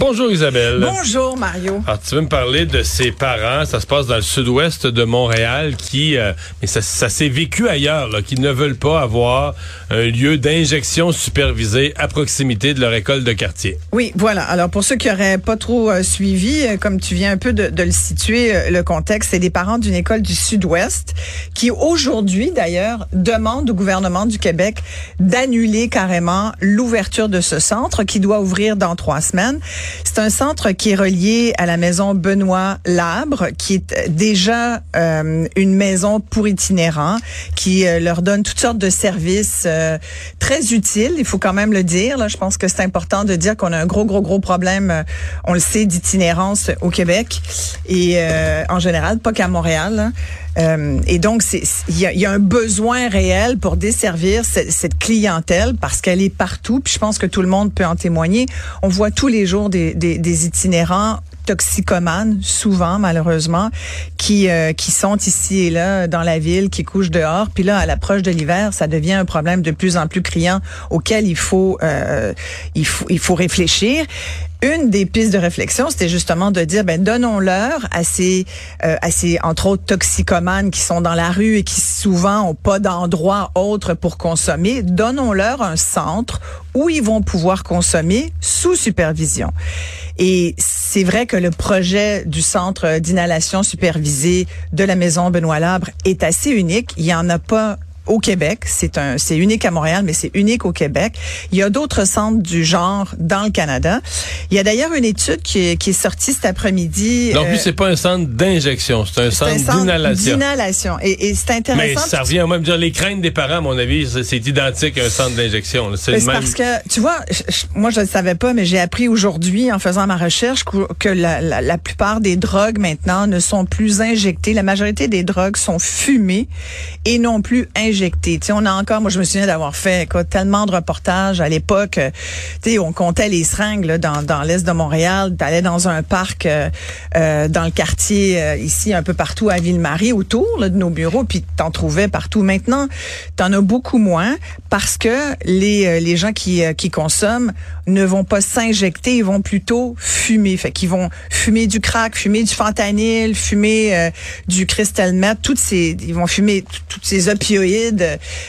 Bonjour Isabelle. Bonjour, Mario. Alors, tu veux me parler de ses parents, ça se passe dans le sud-ouest de Montréal, qui, euh, mais ça, ça s'est vécu ailleurs, là, qui ne veulent pas avoir un lieu d'injection supervisée à proximité de leur école de quartier. Oui, voilà. Alors, pour ceux qui n'auraient pas trop euh, suivi, euh, comme tu viens un peu de, de le situer, le contexte, c'est des parents d'une école du sud-ouest qui, aujourd'hui, d'ailleurs, demandent au gouvernement du Québec d'annuler carrément l'ouverture de ce centre qui doit ouvrir dans trois semaines. C'est un centre qui est relié à la maison Benoît Labre, qui est déjà euh, une maison pour itinérants, qui euh, leur donne toutes sortes de services euh, très utiles. Il faut quand même le dire. Je pense que c'est important de dire qu'on a un gros, gros, gros problème, euh, on le sait, d'itinérance au Québec et en général, pas qu'à Montréal. hein. Euh, et donc, il y a, un besoin réel pour desservir cette, clientèle parce qu'elle est partout. Puis je pense que tout le monde peut en témoigner. On voit tous les jours des itinérants toxicomanes, souvent malheureusement, qui euh, qui sont ici et là dans la ville, qui couchent dehors. Puis là, à l'approche de l'hiver, ça devient un problème de plus en plus criant auquel il faut euh, il faut il faut réfléchir. Une des pistes de réflexion, c'était justement de dire, ben donnons-leur à ces, euh, à ces entre autres toxicomanes qui sont dans la rue et qui souvent ont pas d'endroit autre pour consommer, donnons-leur un centre où ils vont pouvoir consommer sous supervision. Et c'est vrai que le projet du centre d'inhalation supervisée de la maison Benoît Labre est assez unique. Il y en a pas au Québec. C'est un, c'est unique à Montréal, mais c'est unique au Québec. Il y a d'autres centres du genre dans le Canada. Il y a d'ailleurs une étude qui est, qui est sortie cet après-midi. Donc, euh, lui, c'est pas un centre d'injection, c'est un centre centre d'inhalation. d'inhalation. Et, et c'est Mais intéressant. ça revient au même dire les craintes des parents, à mon avis, c'est identique à un centre d'injection. C'est Mais même. parce que, tu vois, je- moi, je ne savais pas, mais j'ai appris aujourd'hui, en faisant ma recherche, que, que la, la- la plupart des drogues maintenant ne sont plus injectées. La majorité des drogues sont fumées et non plus injectées. Tu sais, on a encore, moi, je me souviens d'avoir fait quoi, tellement de reportages à l'époque. euh, Tu sais, on comptait les seringues là, dans, dans l'est de Montréal. Tu allais dans un parc euh, euh, dans le quartier euh, ici, un peu partout à Ville-Marie, autour là, de nos bureaux, puis t'en trouvais partout. Maintenant, t'en as beaucoup moins parce que les, les gens qui, qui consomment ne vont pas s'injecter, ils vont plutôt fumer. Fait qu'ils vont fumer du crack, fumer du fentanyl, fumer du crystal meth, toutes ces, ils vont fumer toutes ces opioïdes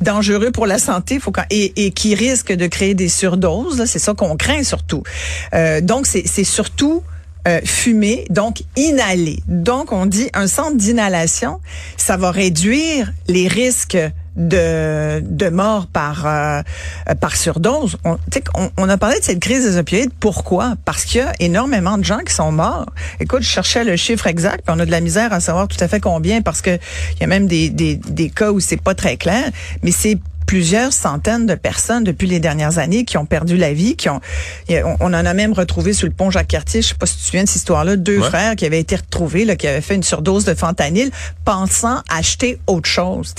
dangereux pour la santé, faut quand, et, et qui risquent de créer des surdoses. C'est ça qu'on craint surtout. Euh, donc c'est c'est surtout euh, fumer, donc inhaler. Donc, on dit un centre d'inhalation, ça va réduire les risques de, de mort par euh, par surdose. On, on a parlé de cette crise des opioïdes. Pourquoi? Parce qu'il y a énormément de gens qui sont morts. Écoute, je cherchais le chiffre exact, puis on a de la misère à savoir tout à fait combien, parce que il y a même des, des, des cas où c'est pas très clair, mais c'est plusieurs centaines de personnes depuis les dernières années qui ont perdu la vie, qui ont, on, en a même retrouvé sur le pont Jacques-Cartier, je sais pas si tu te souviens de cette histoire-là, deux Ouais. frères qui avaient été retrouvés, là, qui avaient fait une surdose de fentanyl, pensant acheter autre chose.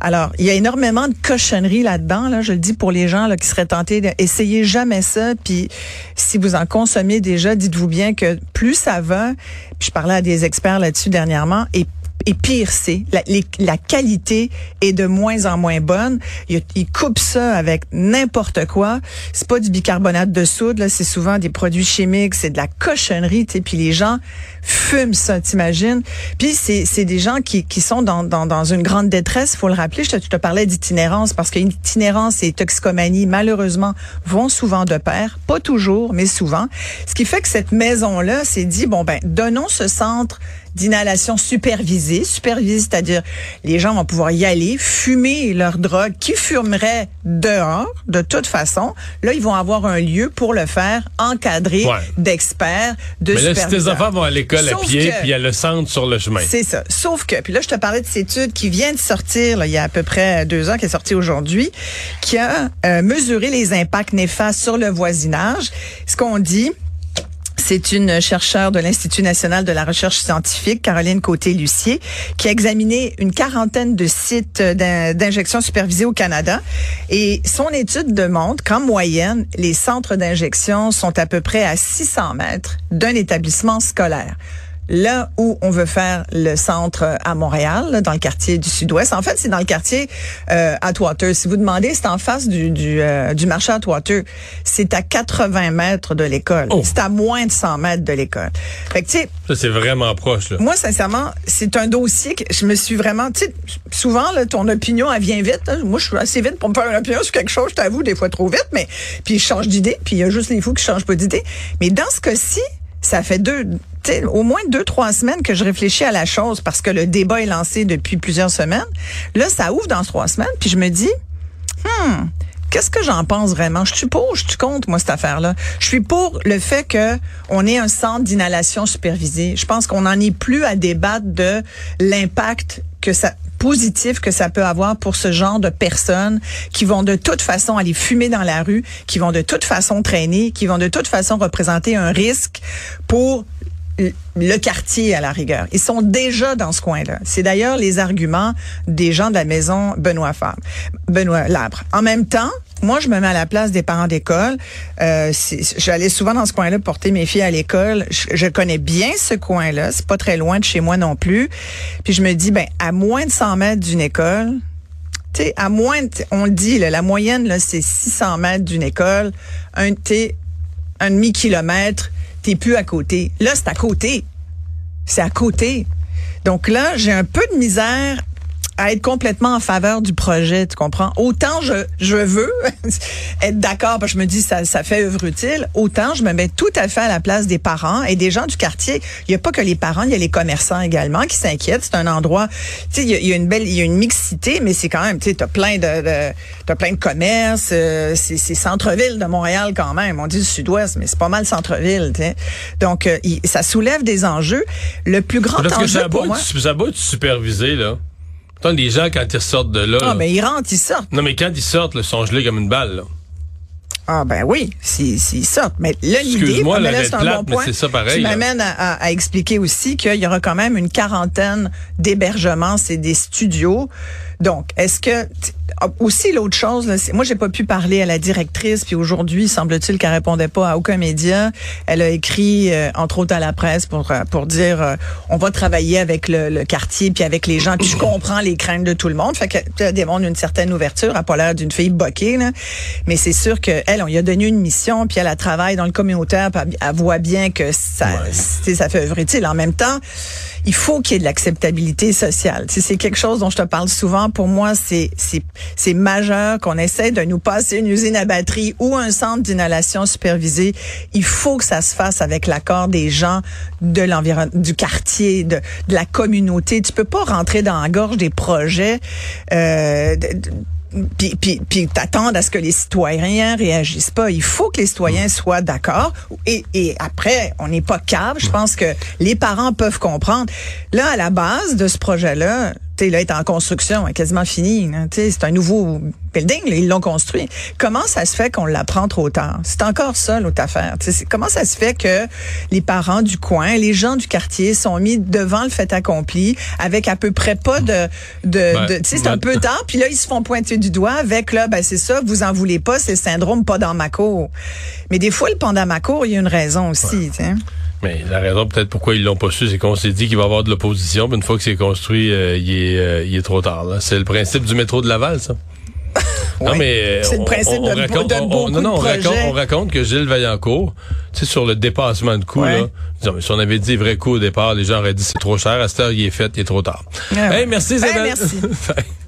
Alors, il y a énormément de cochonneries là-dedans, là, je le dis pour les gens là, qui seraient tentés d'essayer jamais ça, puis si vous en consommez déjà, dites-vous bien que plus ça va, puis je parlais à des experts là-dessus dernièrement, et et pire c'est, la, la qualité est de moins en moins bonne. Ils, ils coupent ça avec n'importe quoi. C'est pas du bicarbonate de soude, là, c'est souvent des produits chimiques, c'est de la cochonnerie, tu. Puis les gens fument ça, t'imagines? Puis c'est c'est des gens qui, qui sont dans, dans, dans une grande détresse, faut le rappeler. Je te, te parlais d'itinérance parce qu'itinérance et toxicomanie, malheureusement, vont souvent de pair. Pas toujours, mais souvent. Ce qui fait que cette maison-là s'est dit, bon ben, donnons ce centre d'inhalation supervisée. Supervisée, c'est-à-dire les gens vont pouvoir y aller, fumer leur drogue qui fumeraient dehors, de toute façon. Là, ils vont avoir un lieu pour le faire, encadré Ouais. d'experts, de Mais là, si tes enfants vont à l'école à pied, que- puis il y a le centre sur le chemin. c'est ça. Sauf que, puis là, je te parlais de cette étude qui vient de sortir, là, il y a à peu près deux ans, qui est sortie aujourd'hui, qui a euh, mesuré les impacts néfastes sur le voisinage. Ce qu'on dit, C'est une chercheure de l'Institut national de la recherche scientifique, Caroline Côté-Lucier, qui a examiné une quarantaine de sites d'injection supervisée au Canada. Et son étude démontre qu'en moyenne, les centres d'injection sont à peu près à 600 mètres d'un établissement scolaire là où on veut faire le centre à Montréal, dans le quartier du Sud-Ouest. En fait, c'est dans le quartier euh, Atwater. Si vous demandez, c'est en face du, du, euh, du marché Atwater. C'est à 80 mètres de l'école. Oh. C'est à moins de 100 mètres de l'école. Fait que, tu sais... Ça, c'est vraiment proche, là. Moi, sincèrement, c'est un dossier que je me suis vraiment... Tu sais, souvent, là, ton opinion, elle vient vite. Moi, je suis assez vite pour me faire une opinion sur quelque chose, je t'avoue, des fois trop vite, mais... Puis je change d'idée, puis il y a juste les fous qui changent pas d'idée. Mais dans ce cas-ci, ça fait deux, au moins deux, trois semaines que je réfléchis à la chose parce que le débat est lancé depuis plusieurs semaines. Là, ça ouvre dans trois semaines, puis je me dis, hmm, qu'est-ce que j'en pense vraiment? Je suis pour, je suis contre, moi, cette affaire-là? Je suis pour le fait que on ait un centre d'inhalation supervisé. Je pense qu'on n'en est plus à débattre de l'impact que ça positif que ça peut avoir pour ce genre de personnes qui vont de toute façon aller fumer dans la rue, qui vont de toute façon traîner, qui vont de toute façon représenter un risque pour le quartier à la rigueur. Ils sont déjà dans ce coin-là. C'est d'ailleurs les arguments des gens de la maison Benoît Fabre, Benoît Labre. En même temps, moi, je me mets à la place des parents d'école. Euh, J'allais souvent dans ce coin-là porter mes filles à l'école. Je, connais bien ce coin-là. C'est pas très loin de chez moi non plus. Puis je me dis, ben, à moins de 100 mètres d'une école, tu à moins, on le dit, la moyenne, là, c'est 600 mètres d'une école. Un, un demi-kilomètre t'es plus à côté. Là, c'est à côté. C'est à côté. Donc là, j'ai un peu de misère à être complètement en faveur du projet, tu comprends? Autant je, je veux être d'accord, parce que je me dis ça, ça fait œuvre utile, autant je me mets tout à fait à la place des parents et des gens du quartier. Il n'y a pas que les parents, il y a les commerçants également qui s'inquiètent. C'est un endroit, tu sais, il, y, a une belle, il y a une mixité, mais c'est quand même, tu sais, t'as plein de, de t'as plein de commerces, euh, c'est, centre-ville de Montréal quand même. On dit le sud-ouest, mais c'est pas mal centre-ville, tu sais. Donc, euh, ça soulève des enjeux. Le plus grand enjeu pour moi... Ça va être supervisé, là les gens, quand ils sortent de là. Ah, mais ils rentrent, ils sortent. Non, mais quand ils sortent, ils sont gelés comme une balle, là. Ah ben oui, s'ils sortent. Mais là, l'idée, c'est un bon point. Ça pareil, qui m'amène à, à, expliquer aussi qu'il y aura quand même une quarantaine d'hébergements, c'est des studios. Donc, est-ce que ah, aussi l'autre chose, là, moi j'ai pas pu parler à la directrice, puis aujourd'hui semble-t-il qu'elle répondait pas à aucun média. Elle a écrit euh, entre autres à la presse pour euh, pour dire euh, on va travailler avec le, quartier puis avec les gens. Puis je comprends les craintes de tout le monde, fait qu'elle démontre une certaine ouverture. Elle a pas l'air d'une fille boquée, là. mais c'est sûr qu'elle on lui a donné une mission, puis elle a travaillé dans le communautaire, puis elle, voit bien que ça ça fait œuvre utile. En même temps il faut qu'il y ait de l'acceptabilité sociale. C'est quelque chose dont je te parle souvent. Pour moi, c'est c'est majeur qu'on essaie de nous passer une usine à batterie ou un centre d'inhalation supervisé. Il faut que ça se fasse avec l'accord des gens de l'environnement, du quartier, de, de, la communauté. Tu peux pas rentrer dans la gorge des projets. Euh, puis, puis, puis t'attendre à ce que les citoyens réagissent pas. Il faut que les citoyens mm. soient d'accord. Et, et après, on n'est pas cave. Je pense que les parents peuvent comprendre. Là, à la base de ce projet-là, là, est en construction, est quasiment fini. C'est un nouveau building, ils l'ont construit. Comment ça se fait qu'on l'apprend trop tard? C'est encore ça l'autre affaire. comment ça se fait que les parents du coin, les gens du quartier sont mis devant le fait accompli avec à peu près pas de... de, ben, c'est un ben, peu tard, puis là, ils se font pointer du doigt avec, là, ben c'est ça, vous en voulez pas, c'est le syndrome pas dans ma cour. Mais des fois, le pas dans ma cour, il y a une raison aussi. Mais la raison peut-être pourquoi ils l'ont pas su, c'est qu'on s'est dit qu'il va y avoir de l'opposition, mais une fois que c'est construit, euh, il, est, euh, il est trop tard. C'est le principe du métro de Laval, ça. non, mais c'est le principe on, de, raconte, non, non, on raconte, on raconte, que Gilles Vaillancourt, tu sais, sur le dépassement de coût, là, si on avait dit vrai coût au départ, les gens auraient dit c'est trop cher. À cette heure, il est fait, il est trop tard. Ah hey, merci Isabelle. merci.